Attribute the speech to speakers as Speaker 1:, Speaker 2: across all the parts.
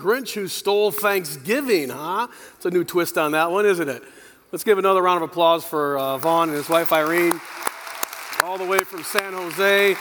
Speaker 1: Grinch who stole Thanksgiving, huh? It's a new twist on that one, isn't it? Let's give another round of applause for uh, Vaughn and his wife Irene, all the way from San Jose,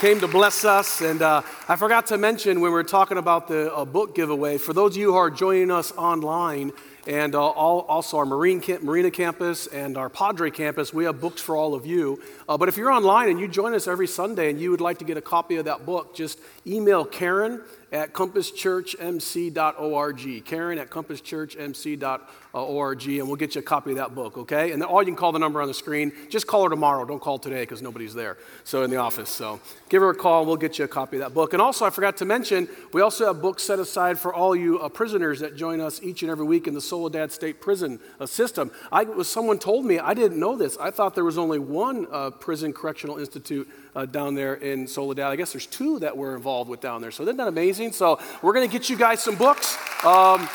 Speaker 1: came to bless us. And uh, I forgot to mention when we were talking about the uh, book giveaway, for those of you who are joining us online, and uh, all, also our Marine camp, Marina campus and our Padre campus, we have books for all of you. Uh, but if you're online and you join us every Sunday and you would like to get a copy of that book, just email Karen at compasschurchmc.org. Karen at compasschurchmc.org, and we'll get you a copy of that book, okay? And or you can call the number on the screen. Just call her tomorrow. Don't call today because nobody's there. So in the office. So give her a call. We'll get you a copy of that book. And also, I forgot to mention, we also have books set aside for all you uh, prisoners that join us each and every week in the Soledad State Prison uh, system. I was someone told me I didn't know this. I thought there was only one uh, prison correctional institute uh, down there in Soledad. I guess there's two that we're involved with down there. So isn't that amazing? So we're going to get you guys some books. Um,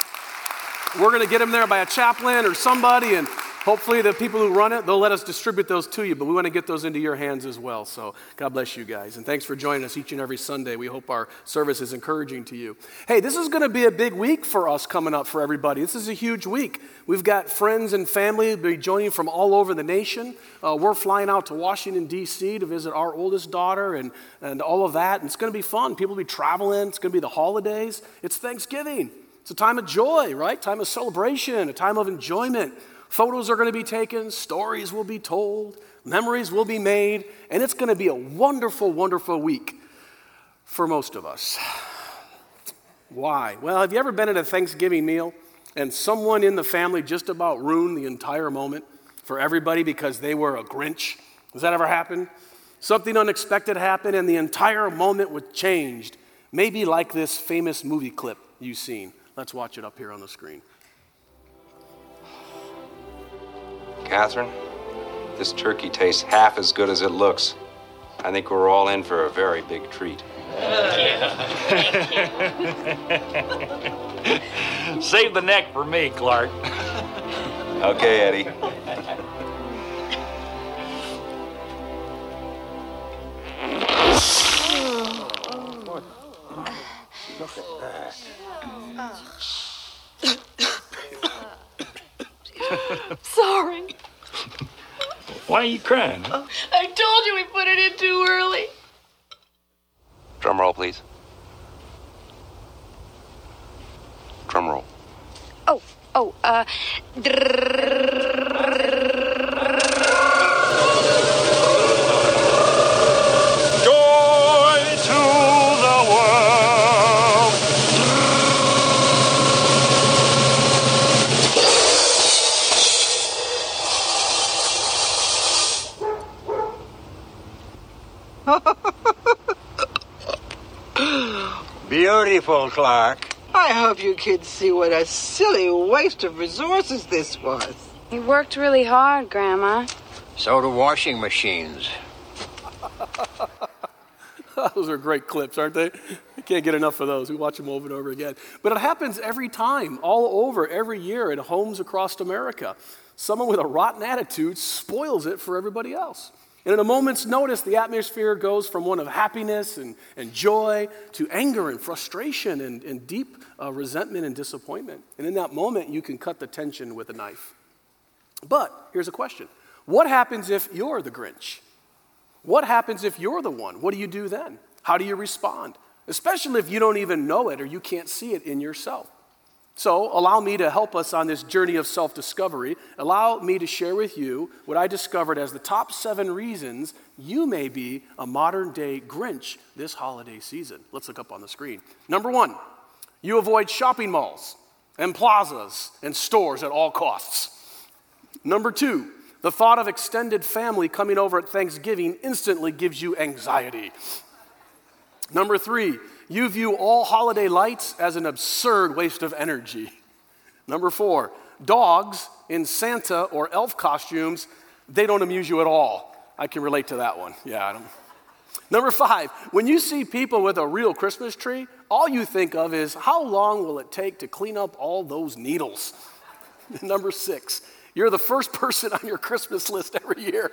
Speaker 1: we're going to get them there by a chaplain or somebody, and hopefully the people who run it they'll let us distribute those to you but we want to get those into your hands as well. So god bless you guys and thanks for joining us each and every sunday. We hope our service is encouraging to you. Hey this is going to be a big week for us coming up for everybody. This is a huge week. We've got friends and family be joining from all over the nation. Uh, we're flying out to washington d.c to visit our oldest daughter and, and all of that and it's going to be fun. People will be traveling it's going to be the holidays. It's thanksgiving it's a time of joy, right? Time of celebration, a time of enjoyment. Photos are going to be taken, stories will be told, memories will be made, and it's going to be a wonderful, wonderful week for most of us. Why? Well, have you ever been at a Thanksgiving meal and someone in the family just about ruined the entire moment for everybody because they were a Grinch? Has that ever happened? Something unexpected happened and the entire moment was changed. Maybe like this famous movie clip you've seen. Let's watch it up here on the screen.
Speaker 2: Catherine, this turkey tastes half as good as it looks. I think we're all in for a very big treat.
Speaker 3: Save the neck for me, Clark.
Speaker 2: Okay, Eddie.
Speaker 4: Sorry.
Speaker 3: Why are you crying? Huh?
Speaker 4: I told you we put it in too early.
Speaker 2: Drum roll, please. Drum roll.
Speaker 4: Oh, oh, uh.
Speaker 3: Joy
Speaker 5: Beautiful, Clark.
Speaker 6: I hope you kids see what a silly waste of resources this was.
Speaker 7: He worked really hard, Grandma.
Speaker 5: So do washing machines.
Speaker 1: those are great clips, aren't they? I can't get enough of those. We watch them over and over again. But it happens every time, all over, every year in homes across America. Someone with a rotten attitude spoils it for everybody else. And in a moment's notice, the atmosphere goes from one of happiness and, and joy to anger and frustration and, and deep uh, resentment and disappointment. And in that moment, you can cut the tension with a knife. But here's a question What happens if you're the Grinch? What happens if you're the one? What do you do then? How do you respond? Especially if you don't even know it or you can't see it in yourself. So, allow me to help us on this journey of self discovery. Allow me to share with you what I discovered as the top seven reasons you may be a modern day Grinch this holiday season. Let's look up on the screen. Number one, you avoid shopping malls and plazas and stores at all costs. Number two, the thought of extended family coming over at Thanksgiving instantly gives you anxiety. Number three, you view all holiday lights as an absurd waste of energy. Number four, dogs in Santa or elf costumes, they don't amuse you at all. I can relate to that one. Yeah, I don't. Number five, when you see people with a real Christmas tree, all you think of is how long will it take to clean up all those needles? Number six, you're the first person on your Christmas list every year.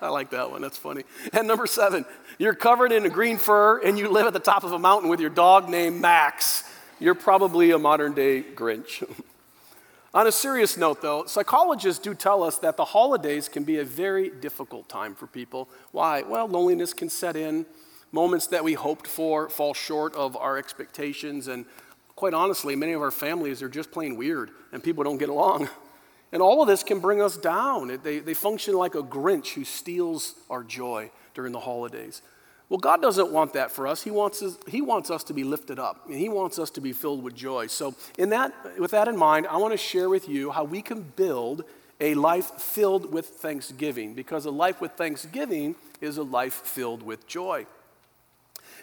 Speaker 1: I like that one, that's funny. And number seven, you're covered in a green fur and you live at the top of a mountain with your dog named Max. you're probably a modern day Grinch. On a serious note, though, psychologists do tell us that the holidays can be a very difficult time for people. Why? Well, loneliness can set in, moments that we hoped for fall short of our expectations, and quite honestly, many of our families are just plain weird and people don't get along. And all of this can bring us down. They, they function like a Grinch who steals our joy during the holidays. Well, God doesn't want that for us. He wants us, he wants us to be lifted up, and He wants us to be filled with joy. So, in that, with that in mind, I want to share with you how we can build a life filled with thanksgiving, because a life with thanksgiving is a life filled with joy.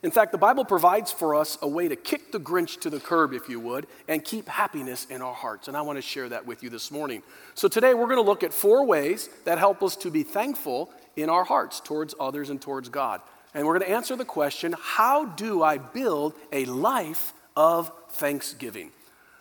Speaker 1: In fact, the Bible provides for us a way to kick the Grinch to the curb, if you would, and keep happiness in our hearts. And I want to share that with you this morning. So today we're going to look at four ways that help us to be thankful in our hearts towards others and towards God. And we're going to answer the question how do I build a life of thanksgiving?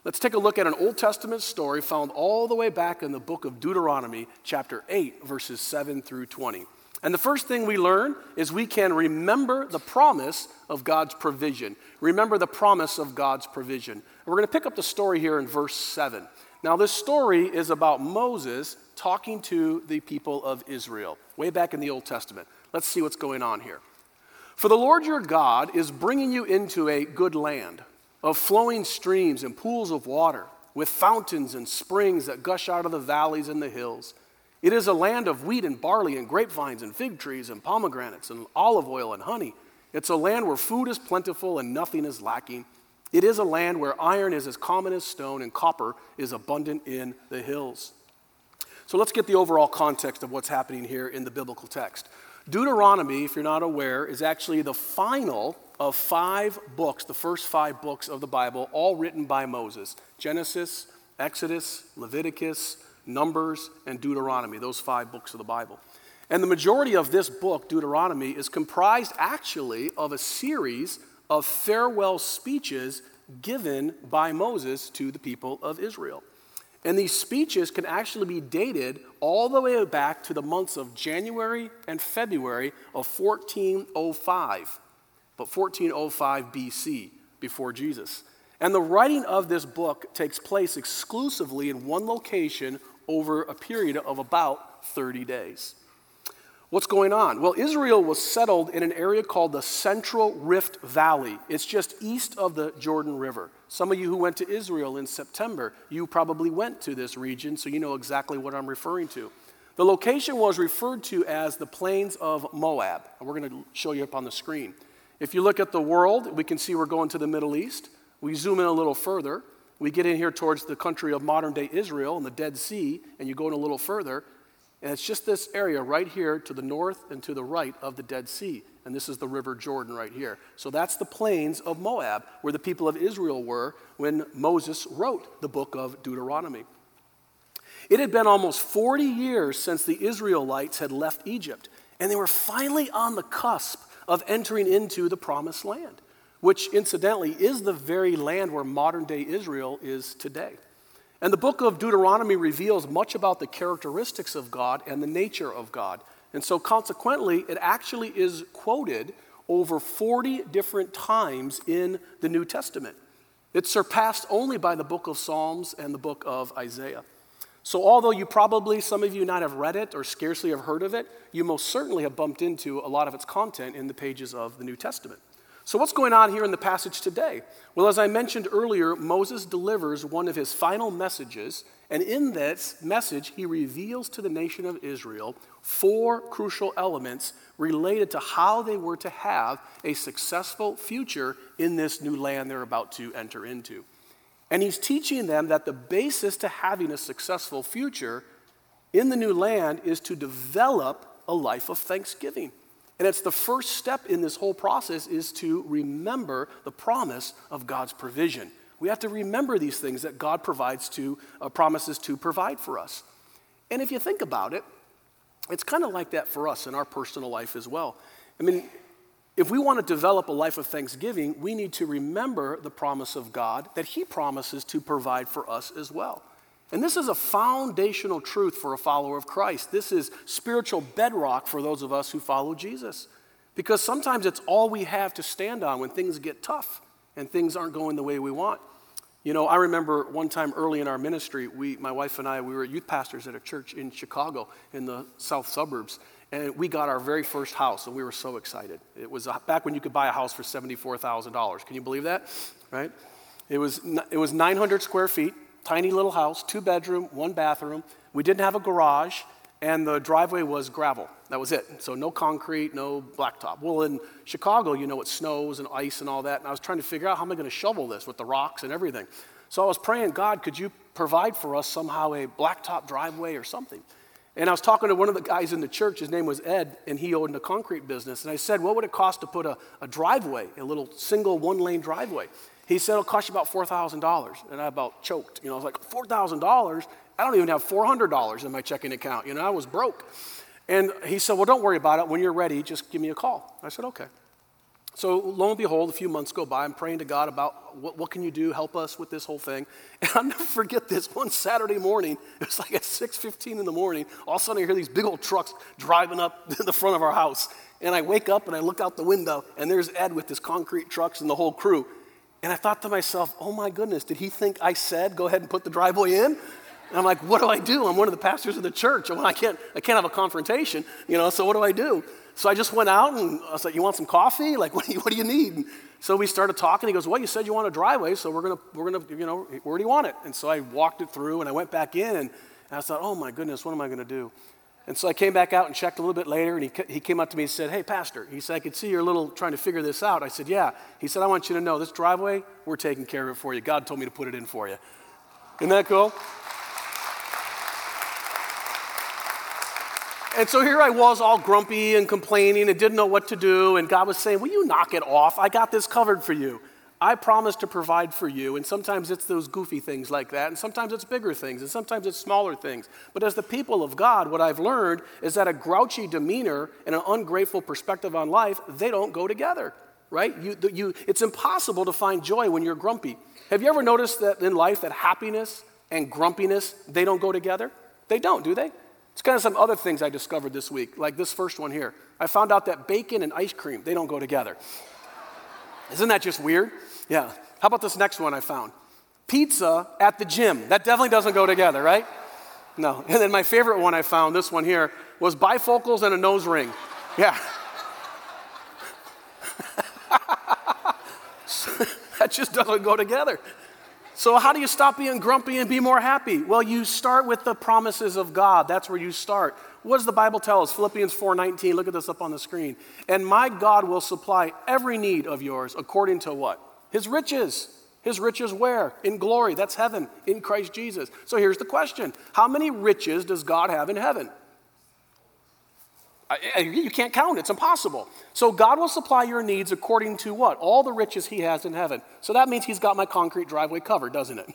Speaker 1: Let's take a look at an Old Testament story found all the way back in the book of Deuteronomy, chapter 8, verses 7 through 20. And the first thing we learn is we can remember the promise of God's provision. Remember the promise of God's provision. And we're going to pick up the story here in verse 7. Now, this story is about Moses talking to the people of Israel, way back in the Old Testament. Let's see what's going on here. For the Lord your God is bringing you into a good land of flowing streams and pools of water, with fountains and springs that gush out of the valleys and the hills. It is a land of wheat and barley and grapevines and fig trees and pomegranates and olive oil and honey. It's a land where food is plentiful and nothing is lacking. It is a land where iron is as common as stone and copper is abundant in the hills. So let's get the overall context of what's happening here in the biblical text. Deuteronomy, if you're not aware, is actually the final of five books, the first five books of the Bible, all written by Moses Genesis, Exodus, Leviticus, Numbers, and Deuteronomy, those five books of the Bible. And the majority of this book, Deuteronomy, is comprised actually of a series of farewell speeches given by Moses to the people of Israel. And these speeches can actually be dated all the way back to the months of January and February of 1405, but 1405 BC, before Jesus. And the writing of this book takes place exclusively in one location over a period of about 30 days. What's going on? Well, Israel was settled in an area called the Central Rift Valley. It's just east of the Jordan River. Some of you who went to Israel in September, you probably went to this region, so you know exactly what I'm referring to. The location was referred to as the Plains of Moab, and we're going to show you up on the screen. If you look at the world, we can see we're going to the Middle East. We zoom in a little further, we get in here towards the country of modern day Israel and the Dead Sea, and you go in a little further, and it's just this area right here to the north and to the right of the Dead Sea. And this is the River Jordan right here. So that's the plains of Moab, where the people of Israel were when Moses wrote the book of Deuteronomy. It had been almost 40 years since the Israelites had left Egypt, and they were finally on the cusp of entering into the promised land which incidentally is the very land where modern day Israel is today. And the book of Deuteronomy reveals much about the characteristics of God and the nature of God. And so, consequently, it actually is quoted over 40 different times in the New Testament. It's surpassed only by the book of Psalms and the book of Isaiah. So, although you probably, some of you not have read it or scarcely have heard of it, you most certainly have bumped into a lot of its content in the pages of the New Testament. So, what's going on here in the passage today? Well, as I mentioned earlier, Moses delivers one of his final messages, and in this message, he reveals to the nation of Israel four crucial elements related to how they were to have a successful future in this new land they're about to enter into. And he's teaching them that the basis to having a successful future in the new land is to develop a life of thanksgiving. And it's the first step in this whole process is to remember the promise of God's provision. We have to remember these things that God provides to uh, promises to provide for us. And if you think about it, it's kind of like that for us in our personal life as well. I mean, if we want to develop a life of thanksgiving, we need to remember the promise of God that He promises to provide for us as well. And this is a foundational truth for a follower of Christ. This is spiritual bedrock for those of us who follow Jesus. Because sometimes it's all we have to stand on when things get tough. and things aren't going the way we want. You know, I remember one time early in our ministry, we, my wife and I, we were youth pastors at a church in Chicago in the south suburbs, and we got our very first house, and we were so excited. It was back when you could buy a house for $74,000. Can you believe that? Right? It was, it was 900 square feet, tiny little house, two bedroom, one bathroom. We didn't have a garage, and the driveway was gravel. That was it. So no concrete, no blacktop. Well, in Chicago, you know, it snows and ice and all that, and I was trying to figure out how am I going to shovel this with the rocks and everything. So I was praying, God, could you provide for us somehow a blacktop driveway or something? And I was talking to one of the guys in the church, his name was Ed, and he owned a concrete business. And I said, What would it cost to put a, a driveway, a little single one lane driveway? He said, It'll cost you about $4,000. And I about choked. You know, I was like, $4,000? I don't even have $400 in my checking account. You know, I was broke. And he said, Well, don't worry about it. When you're ready, just give me a call. I said, Okay. So lo and behold, a few months go by. I'm praying to God about what, what can you do? Help us with this whole thing. And I'll never forget this. One Saturday morning, it was like at 6:15 in the morning. All of a sudden, I hear these big old trucks driving up the front of our house. And I wake up and I look out the window, and there's Ed with his concrete trucks and the whole crew. And I thought to myself, oh my goodness, did he think I said go ahead and put the driveway in? And I'm like, what do I do? I'm one of the pastors of the church. I can't, I can't have a confrontation, you know, so what do I do? So I just went out and I was like, you want some coffee? Like, what do you, what do you need? And so we started talking. He goes, well, you said you want a driveway, so we're going to, we're going to, you know, where do you want it? And so I walked it through and I went back in and I thought, oh my goodness, what am I going to do? And so I came back out and checked a little bit later, and he, he came up to me and said, Hey, Pastor, he said, I could see you're a little trying to figure this out. I said, Yeah. He said, I want you to know this driveway, we're taking care of it for you. God told me to put it in for you. Isn't that cool? And so here I was, all grumpy and complaining and didn't know what to do. And God was saying, Will you knock it off? I got this covered for you. I promise to provide for you. And sometimes it's those goofy things like that, and sometimes it's bigger things, and sometimes it's smaller things. But as the people of God, what I've learned is that a grouchy demeanor and an ungrateful perspective on life, they don't go together, right? You, you, it's impossible to find joy when you're grumpy. Have you ever noticed that in life that happiness and grumpiness, they don't go together? They don't, do they? It's kind of some other things I discovered this week, like this first one here. I found out that bacon and ice cream, they don't go together. Isn't that just weird? Yeah. How about this next one I found? Pizza at the gym. That definitely doesn't go together, right? No. And then my favorite one I found, this one here, was bifocals and a nose ring. Yeah. that just doesn't go together. So, how do you stop being grumpy and be more happy? Well, you start with the promises of God. That's where you start. What does the Bible tell us? Philippians 4:19. Look at this up on the screen. And my God will supply every need of yours according to what? His riches. His riches where? In glory. That's heaven in Christ Jesus. So here's the question How many riches does God have in heaven? You can't count, it's impossible. So God will supply your needs according to what? All the riches He has in heaven. So that means He's got my concrete driveway covered, doesn't it?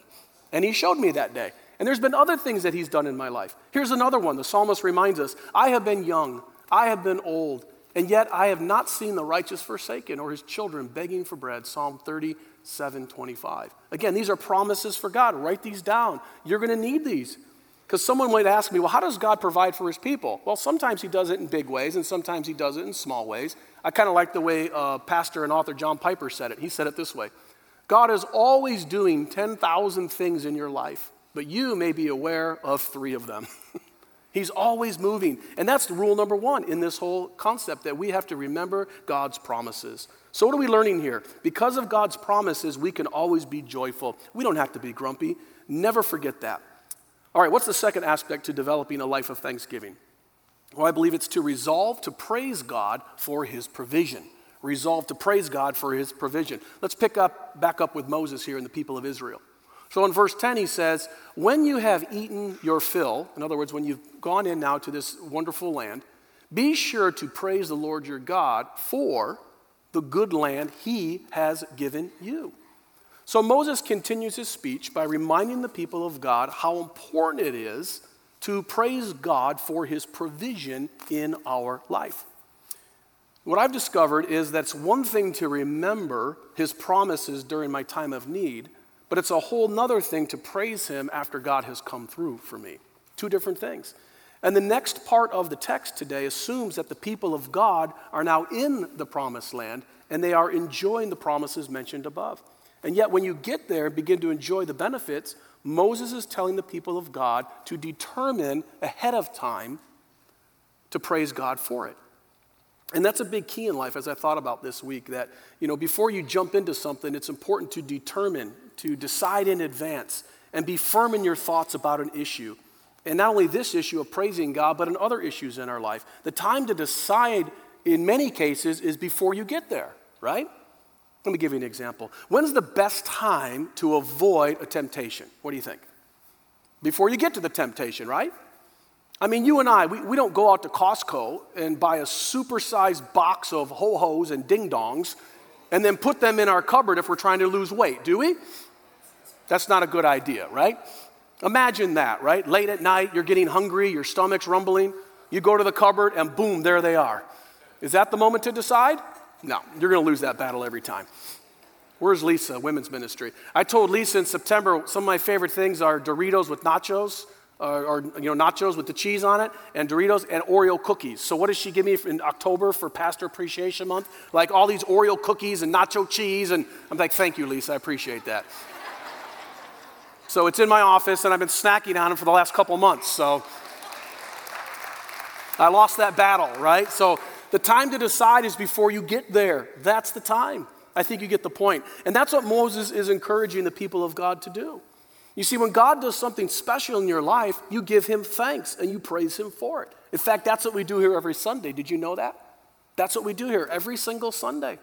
Speaker 1: And He showed me that day. And there's been other things that He's done in my life. Here's another one. The psalmist reminds us I have been young, I have been old, and yet I have not seen the righteous forsaken or his children begging for bread. Psalm 37 25. Again, these are promises for God. Write these down. You're going to need these. Because someone might ask me, well, how does God provide for his people? Well, sometimes he does it in big ways, and sometimes he does it in small ways. I kind of like the way uh, pastor and author John Piper said it. He said it this way God is always doing 10,000 things in your life, but you may be aware of three of them. He's always moving. And that's rule number one in this whole concept that we have to remember God's promises. So, what are we learning here? Because of God's promises, we can always be joyful. We don't have to be grumpy. Never forget that. All right, what's the second aspect to developing a life of thanksgiving? Well, I believe it's to resolve to praise God for his provision. Resolve to praise God for his provision. Let's pick up back up with Moses here and the people of Israel. So in verse 10, he says, When you have eaten your fill, in other words, when you've gone in now to this wonderful land, be sure to praise the Lord your God for the good land he has given you. So Moses continues his speech by reminding the people of God how important it is to praise God for his provision in our life. What I've discovered is that's one thing to remember his promises during my time of need, but it's a whole nother thing to praise him after God has come through for me. Two different things. And the next part of the text today assumes that the people of God are now in the promised land and they are enjoying the promises mentioned above. And yet, when you get there and begin to enjoy the benefits, Moses is telling the people of God to determine ahead of time to praise God for it. And that's a big key in life as I thought about this week that, you know, before you jump into something, it's important to determine, to decide in advance, and be firm in your thoughts about an issue. And not only this issue of praising God, but in other issues in our life. The time to decide, in many cases, is before you get there, right? Let me give you an example. When's the best time to avoid a temptation? What do you think? Before you get to the temptation, right? I mean, you and I, we, we don't go out to Costco and buy a supersized box of ho hos and ding dongs and then put them in our cupboard if we're trying to lose weight, do we? That's not a good idea, right? Imagine that, right? Late at night, you're getting hungry, your stomach's rumbling, you go to the cupboard, and boom, there they are. Is that the moment to decide? No, you're going to lose that battle every time. Where's Lisa, women's ministry? I told Lisa in September some of my favorite things are Doritos with nachos or, or, you know nachos with the cheese on it and Doritos and Oreo cookies. So what does she give me in October for Pastor Appreciation Month? Like all these Oreo cookies and nacho cheese and I'm like, thank you, Lisa, I appreciate that. So it's in my office and I've been snacking on them for the last couple months. So I lost that battle, right? So the time to decide is before you get there. That's the time. I think you get the point. And that's what Moses is encouraging the people of God to do. You see, when God does something special in your life, you give Him thanks and you praise Him for it. In fact, that's what we do here every Sunday. Did you know that? That's what we do here every single Sunday.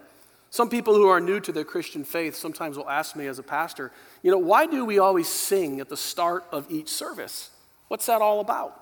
Speaker 1: Some people who are new to their Christian faith sometimes will ask me as a pastor, you know, why do we always sing at the start of each service? What's that all about?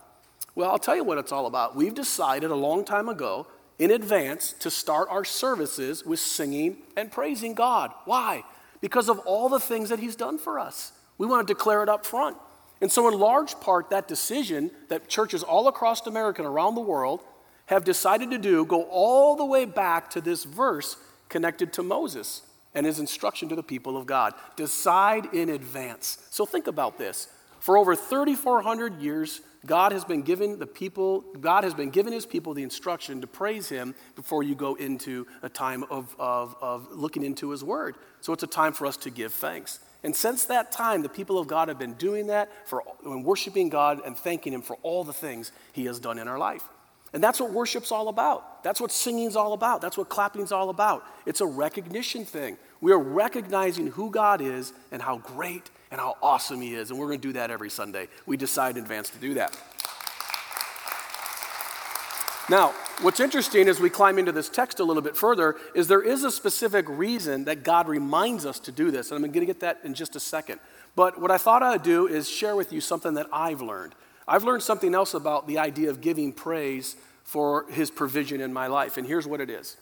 Speaker 1: Well, I'll tell you what it's all about. We've decided a long time ago in advance to start our services with singing and praising God. Why? Because of all the things that He's done for us. We want to declare it up front. And so, in large part, that decision that churches all across America and around the world have decided to do go all the way back to this verse connected to Moses and his instruction to the people of God. Decide in advance. So, think about this. For over 3,400 years, God has been given the people, God has been given his people the instruction to praise him before you go into a time of, of, of looking into his word. So it's a time for us to give thanks. And since that time, the people of God have been doing that for and worshiping God and thanking Him for all the things He has done in our life. And that's what worship's all about. That's what singing's all about. That's what clapping's all about. It's a recognition thing. We are recognizing who God is and how great and how awesome He is. And we're going to do that every Sunday. We decide in advance to do that. Now, what's interesting as we climb into this text a little bit further is there is a specific reason that God reminds us to do this. And I'm going to get that in just a second. But what I thought I'd do is share with you something that I've learned. I've learned something else about the idea of giving praise for his provision in my life. And here's what it is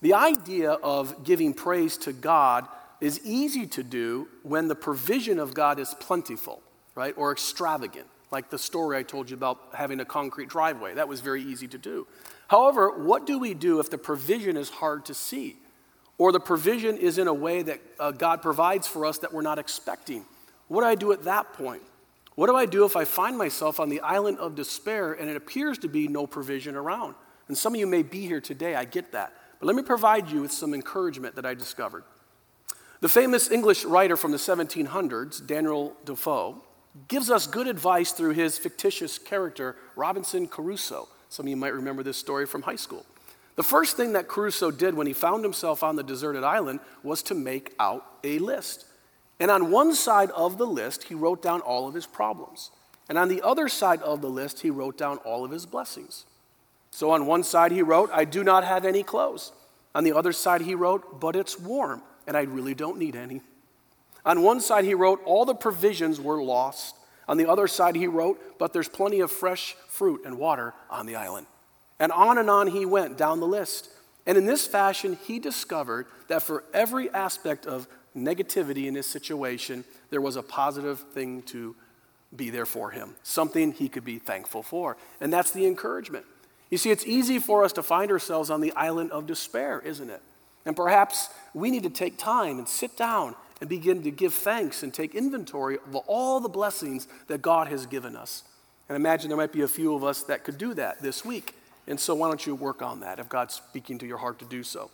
Speaker 1: the idea of giving praise to God is easy to do when the provision of God is plentiful, right, or extravagant like the story I told you about having a concrete driveway. That was very easy to do. However, what do we do if the provision is hard to see? Or the provision is in a way that uh, God provides for us that we're not expecting? What do I do at that point? What do I do if I find myself on the island of despair and it appears to be no provision around? And some of you may be here today, I get that. But let me provide you with some encouragement that I discovered. The famous English writer from the 1700s, Daniel Defoe, gives us good advice through his fictitious character, Robinson Crusoe. Some of you might remember this story from high school. The first thing that Crusoe did when he found himself on the deserted island was to make out a list. And on one side of the list, he wrote down all of his problems. And on the other side of the list, he wrote down all of his blessings. So on one side, he wrote, I do not have any clothes. On the other side, he wrote, But it's warm, and I really don't need any. On one side, he wrote, All the provisions were lost. On the other side, he wrote, But there's plenty of fresh fruit and water on the island. And on and on he went down the list. And in this fashion, he discovered that for every aspect of negativity in his situation, there was a positive thing to be there for him, something he could be thankful for. And that's the encouragement. You see, it's easy for us to find ourselves on the island of despair, isn't it? And perhaps we need to take time and sit down and begin to give thanks and take inventory of all the blessings that God has given us. And imagine there might be a few of us that could do that this week. And so why don't you work on that if God's speaking to your heart to do so?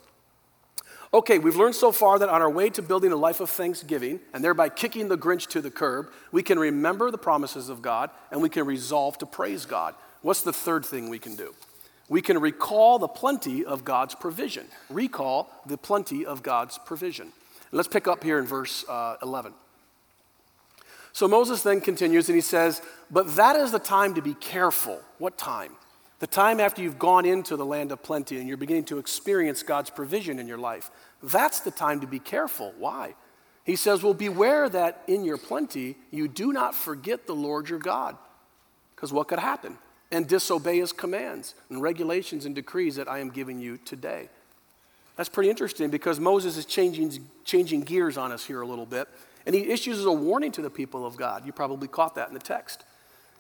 Speaker 1: Okay, we've learned so far that on our way to building a life of thanksgiving and thereby kicking the Grinch to the curb, we can remember the promises of God and we can resolve to praise God. What's the third thing we can do? We can recall the plenty of God's provision. Recall the plenty of God's provision. Let's pick up here in verse uh, 11. So Moses then continues and he says, But that is the time to be careful. What time? The time after you've gone into the land of plenty and you're beginning to experience God's provision in your life. That's the time to be careful. Why? He says, Well, beware that in your plenty you do not forget the Lord your God. Because what could happen? And disobey his commands and regulations and decrees that I am giving you today. That's pretty interesting because Moses is changing, changing gears on us here a little bit. And he issues a warning to the people of God. You probably caught that in the text.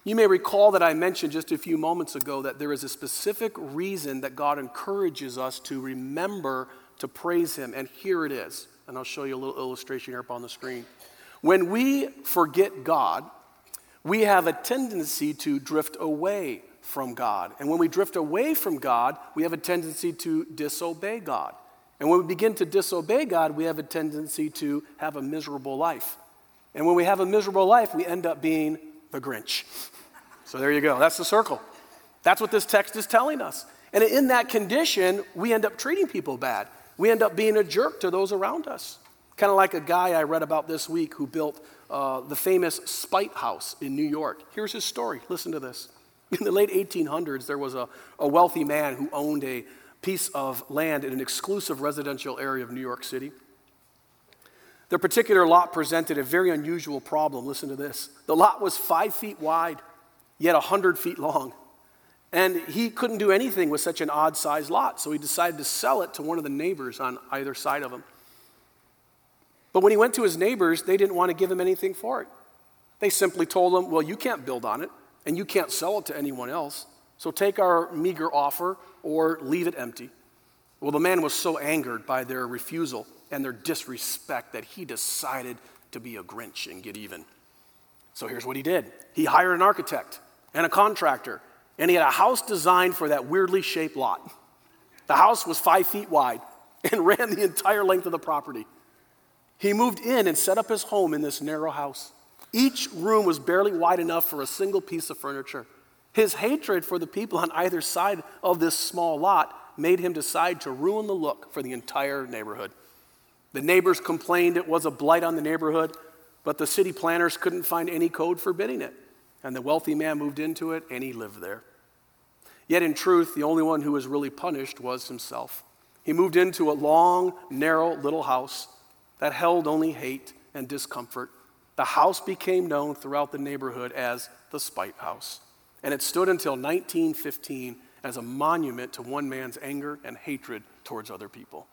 Speaker 1: You may recall that I mentioned just a few moments ago that there is a specific reason that God encourages us to remember to praise Him, and here it is. And I'll show you a little illustration here up on the screen. When we forget God, we have a tendency to drift away from God. And when we drift away from God, we have a tendency to disobey God. And when we begin to disobey God, we have a tendency to have a miserable life. And when we have a miserable life, we end up being the Grinch. So there you go. That's the circle. That's what this text is telling us. And in that condition, we end up treating people bad. We end up being a jerk to those around us. Kind of like a guy I read about this week who built uh, the famous Spite House in New York. Here's his story. Listen to this. In the late 1800s, there was a, a wealthy man who owned a piece of land in an exclusive residential area of New York City. The particular lot presented a very unusual problem. Listen to this. The lot was five feet wide, yet 100 feet long. And he couldn't do anything with such an odd sized lot, so he decided to sell it to one of the neighbors on either side of him. But when he went to his neighbors, they didn't want to give him anything for it. They simply told him, Well, you can't build on it, and you can't sell it to anyone else. So take our meager offer or leave it empty. Well, the man was so angered by their refusal and their disrespect that he decided to be a Grinch and get even. So here's what he did he hired an architect and a contractor, and he had a house designed for that weirdly shaped lot. The house was five feet wide and ran the entire length of the property. He moved in and set up his home in this narrow house. Each room was barely wide enough for a single piece of furniture. His hatred for the people on either side of this small lot made him decide to ruin the look for the entire neighborhood. The neighbors complained it was a blight on the neighborhood, but the city planners couldn't find any code forbidding it. And the wealthy man moved into it and he lived there. Yet, in truth, the only one who was really punished was himself. He moved into a long, narrow little house that held only hate and discomfort. The house became known throughout the neighborhood as the Spite House and it stood until 1915 as a monument to one man's anger and hatred towards other people.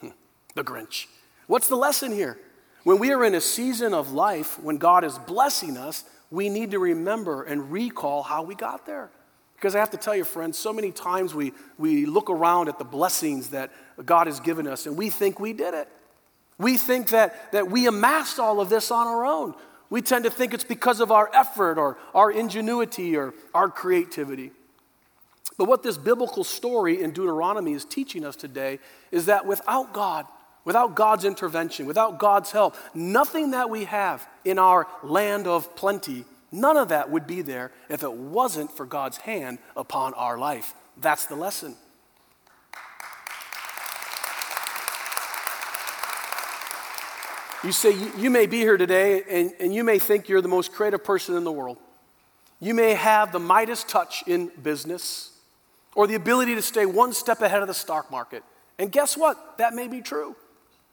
Speaker 1: Hmm. The Grinch. What's the lesson here? When we are in a season of life when God is blessing us, we need to remember and recall how we got there. Because I have to tell you, friends, so many times we, we look around at the blessings that God has given us and we think we did it. We think that, that we amassed all of this on our own. We tend to think it's because of our effort or our ingenuity or our creativity. But what this biblical story in Deuteronomy is teaching us today is that without God, without God's intervention, without God's help, nothing that we have in our land of plenty, none of that would be there if it wasn't for God's hand upon our life. That's the lesson. You say, you, may be here today and, and you may think you're the most creative person in the world. You may have the Midas touch in business or the ability to stay one step ahead of the stock market. And guess what? That may be true.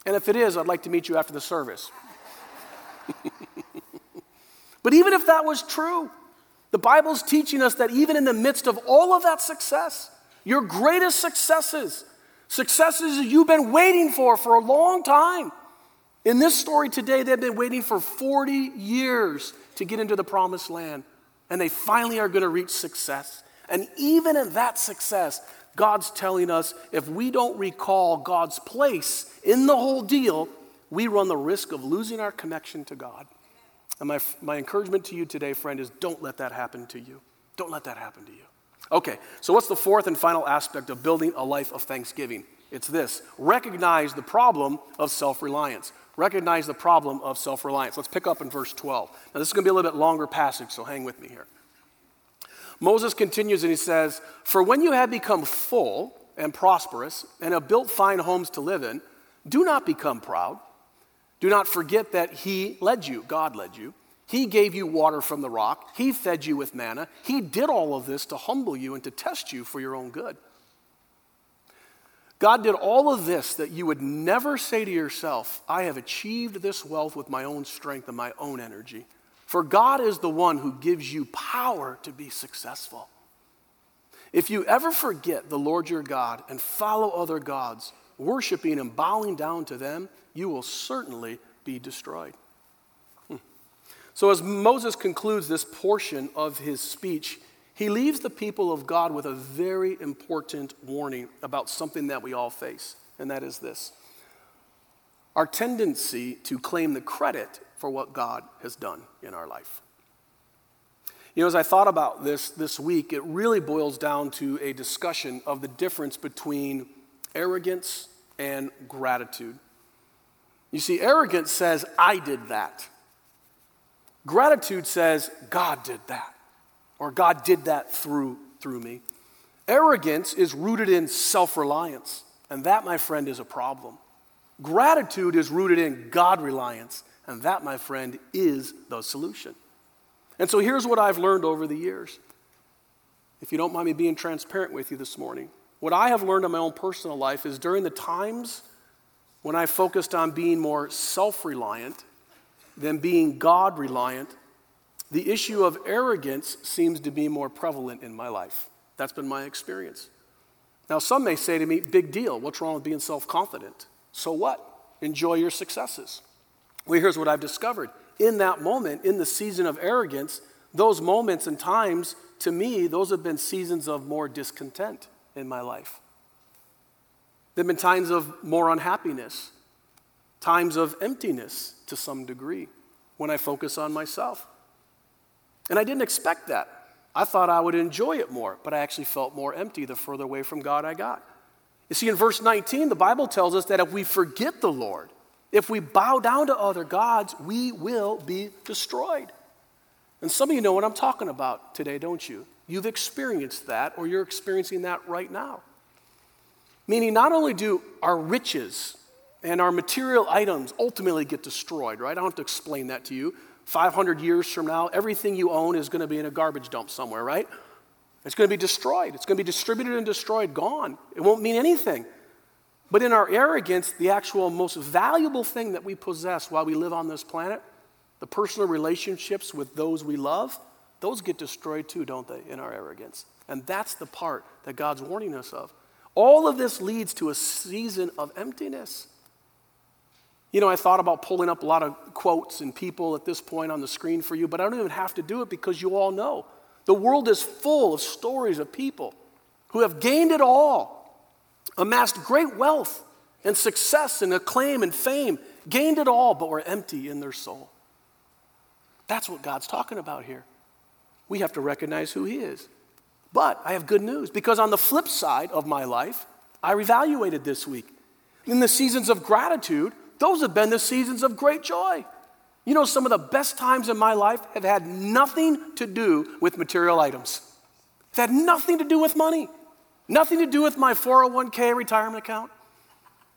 Speaker 1: And if it is, I'd like to meet you after the service. but even if that was true, the Bible's teaching us that even in the midst of all of that success, your greatest successes, successes you've been waiting for for a long time, in this story today, they've been waiting for 40 years to get into the promised land, and they finally are going to reach success. And even in that success, God's telling us if we don't recall God's place in the whole deal, we run the risk of losing our connection to God. And my, my encouragement to you today, friend, is don't let that happen to you. Don't let that happen to you. Okay, so what's the fourth and final aspect of building a life of thanksgiving? It's this recognize the problem of self reliance. Recognize the problem of self reliance. Let's pick up in verse 12. Now, this is going to be a little bit longer passage, so hang with me here. Moses continues and he says, For when you have become full and prosperous and have built fine homes to live in, do not become proud. Do not forget that He led you, God led you. He gave you water from the rock. He fed you with manna. He did all of this to humble you and to test you for your own good. God did all of this that you would never say to yourself, I have achieved this wealth with my own strength and my own energy. For God is the one who gives you power to be successful. If you ever forget the Lord your God and follow other gods, worshiping and bowing down to them, you will certainly be destroyed. Hmm. So, as Moses concludes this portion of his speech, he leaves the people of God with a very important warning about something that we all face, and that is this our tendency to claim the credit for what God has done in our life. You know, as I thought about this this week, it really boils down to a discussion of the difference between arrogance and gratitude. You see, arrogance says, I did that. Gratitude says, God did that or God did that through, through me. Arrogance is rooted in self reliance, and that, my friend, is a problem. Gratitude is rooted in God reliance, and that, my friend, is the solution. And so here's what I've learned over the years. If you don't mind me being transparent with you this morning, what I have learned in my own personal life is during the times when I focused on being more self reliant than being God reliant, the issue of arrogance seems to be more prevalent in my life. That's been my experience. Now, some may say to me, big deal. What's wrong with being self confident? So what? Enjoy your successes. Well, here's what I've discovered. In that moment, in the season of arrogance, those moments and times, to me, those have been seasons of more discontent in my life. There have been times of more unhappiness, times of emptiness to some degree when I focus on myself. And I didn't expect that. I thought I would enjoy it more, but I actually felt more empty the further away from God I got. You see, in verse 19, the Bible tells us that if we forget the Lord, if we bow down to other gods, we will be destroyed. And some of you know what I'm talking about today, don't you? You've experienced that, or you're experiencing that right now. Meaning, not only do our riches and our material items ultimately get destroyed, right? I don't have to explain that to you. 500 years from now, everything you own is going to be in a garbage dump somewhere, right? It's going to be destroyed. It's going to be distributed and destroyed, gone. It won't mean anything. But in our arrogance, the actual most valuable thing that we possess while we live on this planet, the personal relationships with those we love, those get destroyed too, don't they, in our arrogance? And that's the part that God's warning us of. All of this leads to a season of emptiness. You know, I thought about pulling up a lot of quotes and people at this point on the screen for you, but I don't even have to do it because you all know. The world is full of stories of people who have gained it all, amassed great wealth and success and acclaim and fame, gained it all, but were empty in their soul. That's what God's talking about here. We have to recognize who He is. But I have good news because on the flip side of my life, I reevaluated this week. In the seasons of gratitude, those have been the seasons of great joy. You know, some of the best times in my life have had nothing to do with material items. It's had nothing to do with money, nothing to do with my 401k retirement account,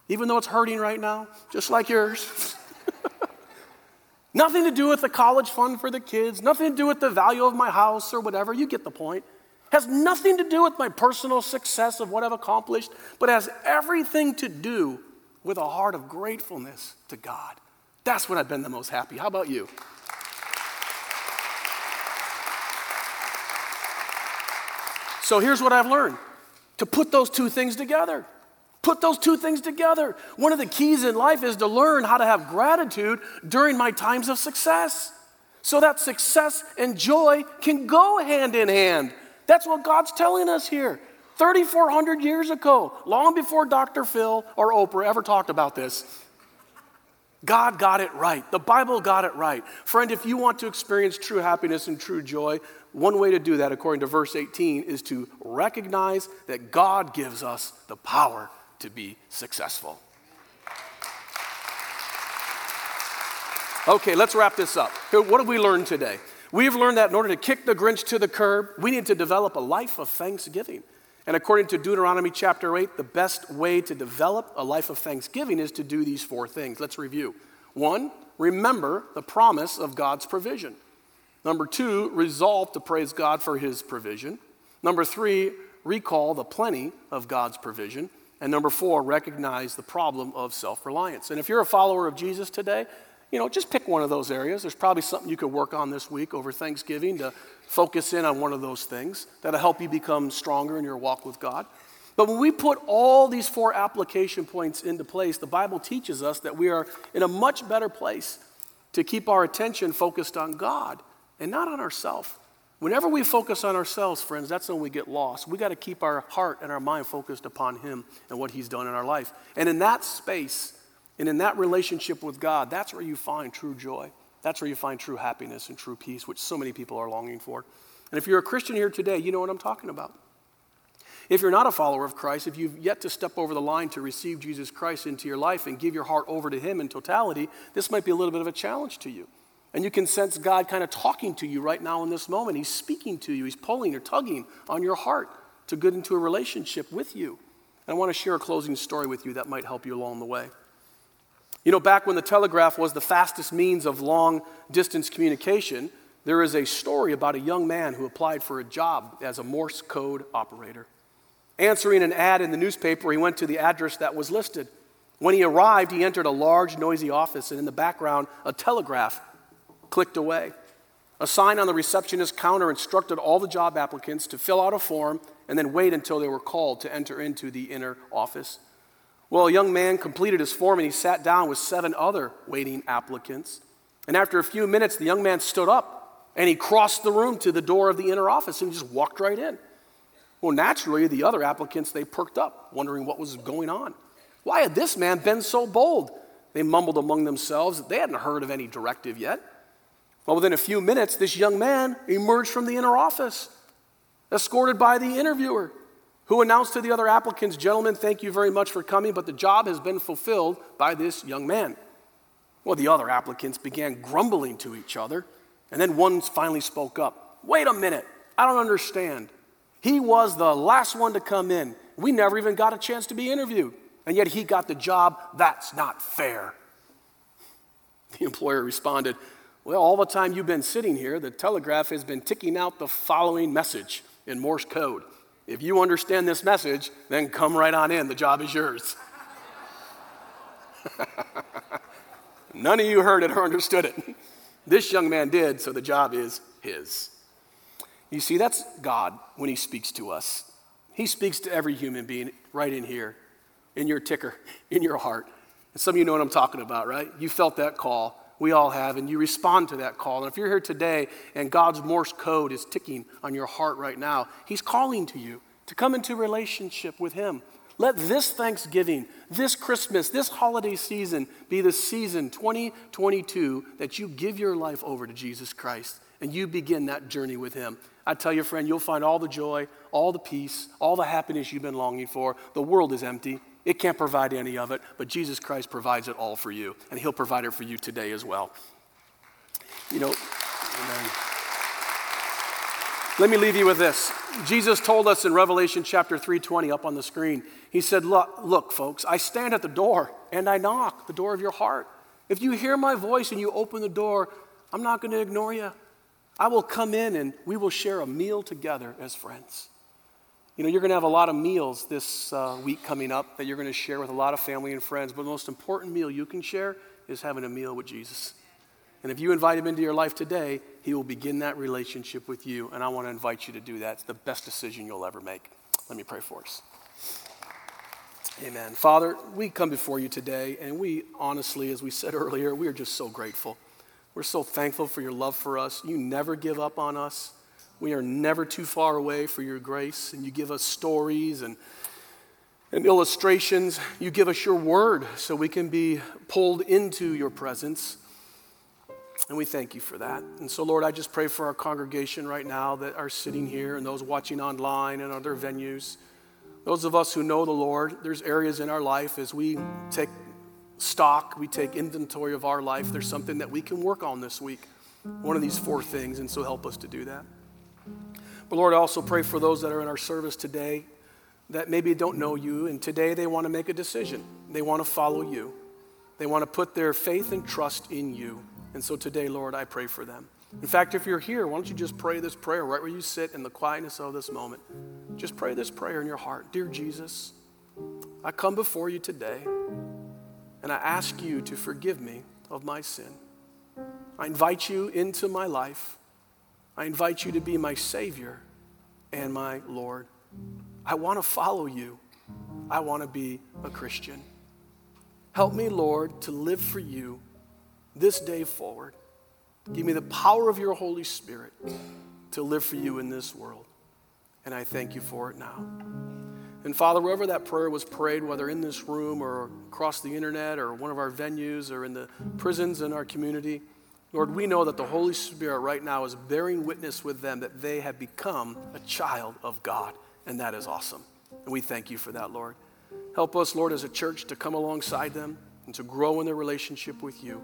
Speaker 1: even though it's hurting right now, just like yours. nothing to do with the college fund for the kids, nothing to do with the value of my house or whatever. You get the point. Has nothing to do with my personal success of what I've accomplished, but has everything to do with a heart of gratefulness to God. That's when I've been the most happy. How about you? So here's what I've learned to put those two things together. Put those two things together. One of the keys in life is to learn how to have gratitude during my times of success so that success and joy can go hand in hand. That's what God's telling us here. 3,400 years ago, long before Dr. Phil or Oprah ever talked about this. God got it right. The Bible got it right. Friend, if you want to experience true happiness and true joy, one way to do that, according to verse 18, is to recognize that God gives us the power to be successful. Okay, let's wrap this up. What have we learned today? We've learned that in order to kick the Grinch to the curb, we need to develop a life of thanksgiving. And according to Deuteronomy chapter 8, the best way to develop a life of thanksgiving is to do these four things. Let's review. One, remember the promise of God's provision. Number two, resolve to praise God for his provision. Number three, recall the plenty of God's provision. And number four, recognize the problem of self reliance. And if you're a follower of Jesus today, you know, just pick one of those areas. There's probably something you could work on this week over Thanksgiving to focus in on one of those things that'll help you become stronger in your walk with God. But when we put all these four application points into place, the Bible teaches us that we are in a much better place to keep our attention focused on God and not on ourselves. Whenever we focus on ourselves, friends, that's when we get lost. We got to keep our heart and our mind focused upon Him and what He's done in our life. And in that space, and in that relationship with God, that's where you find true joy. That's where you find true happiness and true peace, which so many people are longing for. And if you're a Christian here today, you know what I'm talking about. If you're not a follower of Christ, if you've yet to step over the line to receive Jesus Christ into your life and give your heart over to Him in totality, this might be a little bit of a challenge to you. And you can sense God kind of talking to you right now in this moment. He's speaking to you, He's pulling or tugging on your heart to get into a relationship with you. And I want to share a closing story with you that might help you along the way. You know, back when the telegraph was the fastest means of long distance communication, there is a story about a young man who applied for a job as a Morse code operator. Answering an ad in the newspaper, he went to the address that was listed. When he arrived, he entered a large, noisy office, and in the background, a telegraph clicked away. A sign on the receptionist counter instructed all the job applicants to fill out a form and then wait until they were called to enter into the inner office. Well, a young man completed his form and he sat down with seven other waiting applicants. And after a few minutes, the young man stood up and he crossed the room to the door of the inner office and just walked right in. Well, naturally, the other applicants, they perked up, wondering what was going on. Why had this man been so bold? They mumbled among themselves. That they hadn't heard of any directive yet. Well, within a few minutes, this young man emerged from the inner office, escorted by the interviewer who announced to the other applicants, Gentlemen, thank you very much for coming, but the job has been fulfilled by this young man. Well, the other applicants began grumbling to each other, and then one finally spoke up. Wait a minute, I don't understand. He was the last one to come in. We never even got a chance to be interviewed, and yet he got the job. That's not fair. The employer responded, Well, all the time you've been sitting here, the telegraph has been ticking out the following message in Morse code. If you understand this message, then come right on in. The job is yours. None of you heard it or understood it. This young man did, so the job is his. You see, that's God when He speaks to us. He speaks to every human being right in here, in your ticker, in your heart. And some of you know what I'm talking about, right? You felt that call. We all have, and you respond to that call. And if you're here today and God's Morse code is ticking on your heart right now, He's calling to you to come into relationship with Him. Let this Thanksgiving, this Christmas, this holiday season be the season 2022 that you give your life over to Jesus Christ and you begin that journey with Him. I tell you, friend, you'll find all the joy, all the peace, all the happiness you've been longing for. The world is empty. It can't provide any of it, but Jesus Christ provides it all for you, and He'll provide it for you today as well. You know, amen. Let me leave you with this. Jesus told us in Revelation chapter 3:20 up on the screen. He said, look, look, folks, I stand at the door and I knock, the door of your heart. If you hear my voice and you open the door, I'm not going to ignore you. I will come in and we will share a meal together as friends. You know, you're going to have a lot of meals this uh, week coming up that you're going to share with a lot of family and friends, but the most important meal you can share is having a meal with Jesus. And if you invite him into your life today, he will begin that relationship with you. And I want to invite you to do that. It's the best decision you'll ever make. Let me pray for us. Amen. Father, we come before you today, and we honestly, as we said earlier, we are just so grateful. We're so thankful for your love for us. You never give up on us. We are never too far away for your grace, and you give us stories and and illustrations. You give us your word so we can be pulled into your presence. And we thank you for that. And so, Lord, I just pray for our congregation right now that are sitting here and those watching online and other venues. Those of us who know the Lord, there's areas in our life as we take stock, we take inventory of our life, there's something that we can work on this week. One of these four things, and so help us to do that. But Lord, I also pray for those that are in our service today that maybe don't know you, and today they want to make a decision. They want to follow you. They want to put their faith and trust in you. And so today, Lord, I pray for them. In fact, if you're here, why don't you just pray this prayer right where you sit in the quietness of this moment? Just pray this prayer in your heart Dear Jesus, I come before you today and I ask you to forgive me of my sin. I invite you into my life. I invite you to be my Savior and my Lord. I want to follow you. I want to be a Christian. Help me, Lord, to live for you this day forward. Give me the power of your Holy Spirit to live for you in this world. And I thank you for it now. And Father, wherever that prayer was prayed, whether in this room or across the internet or one of our venues or in the prisons in our community, Lord, we know that the Holy Spirit right now is bearing witness with them that they have become a child of God. And that is awesome. And we thank you for that, Lord. Help us, Lord, as a church to come alongside them and to grow in their relationship with you.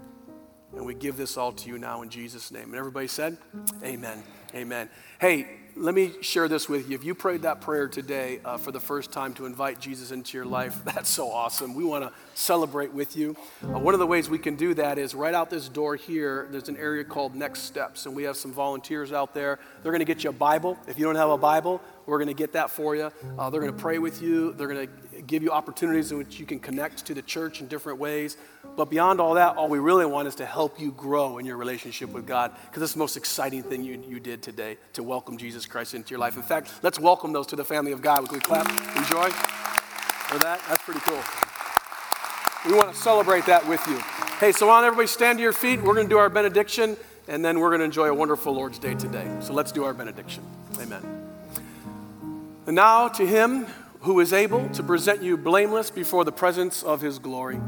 Speaker 1: And we give this all to you now in Jesus' name. And everybody said, Amen. Amen. Hey, let me share this with you. If you prayed that prayer today uh, for the first time to invite Jesus into your life, that's so awesome. We want to celebrate with you. Uh, one of the ways we can do that is right out this door here, there's an area called Next Steps, and we have some volunteers out there. They're going to get you a Bible. If you don't have a Bible, we're going to get that for you. Uh, they're going to pray with you. They're going to give you opportunities in which you can connect to the church in different ways. But beyond all that, all we really want is to help you grow in your relationship with God because it's the most exciting thing you, you did today to welcome Jesus Christ into your life. In fact, let's welcome those to the family of God. Can we clap? Enjoy for that? That's pretty cool. We want to celebrate that with you. Hey, so on everybody stand to your feet. We're going to do our benediction and then we're going to enjoy a wonderful Lord's Day today. So let's do our benediction. Amen. And now to him who is able to present you blameless before the presence of his glory.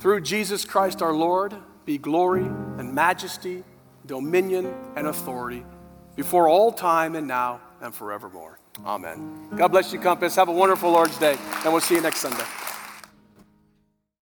Speaker 1: Through Jesus Christ our Lord, be glory and majesty, dominion and authority before all time and now and forevermore. Amen. God bless you, Compass. Have a wonderful Lord's Day, and we'll see you next Sunday.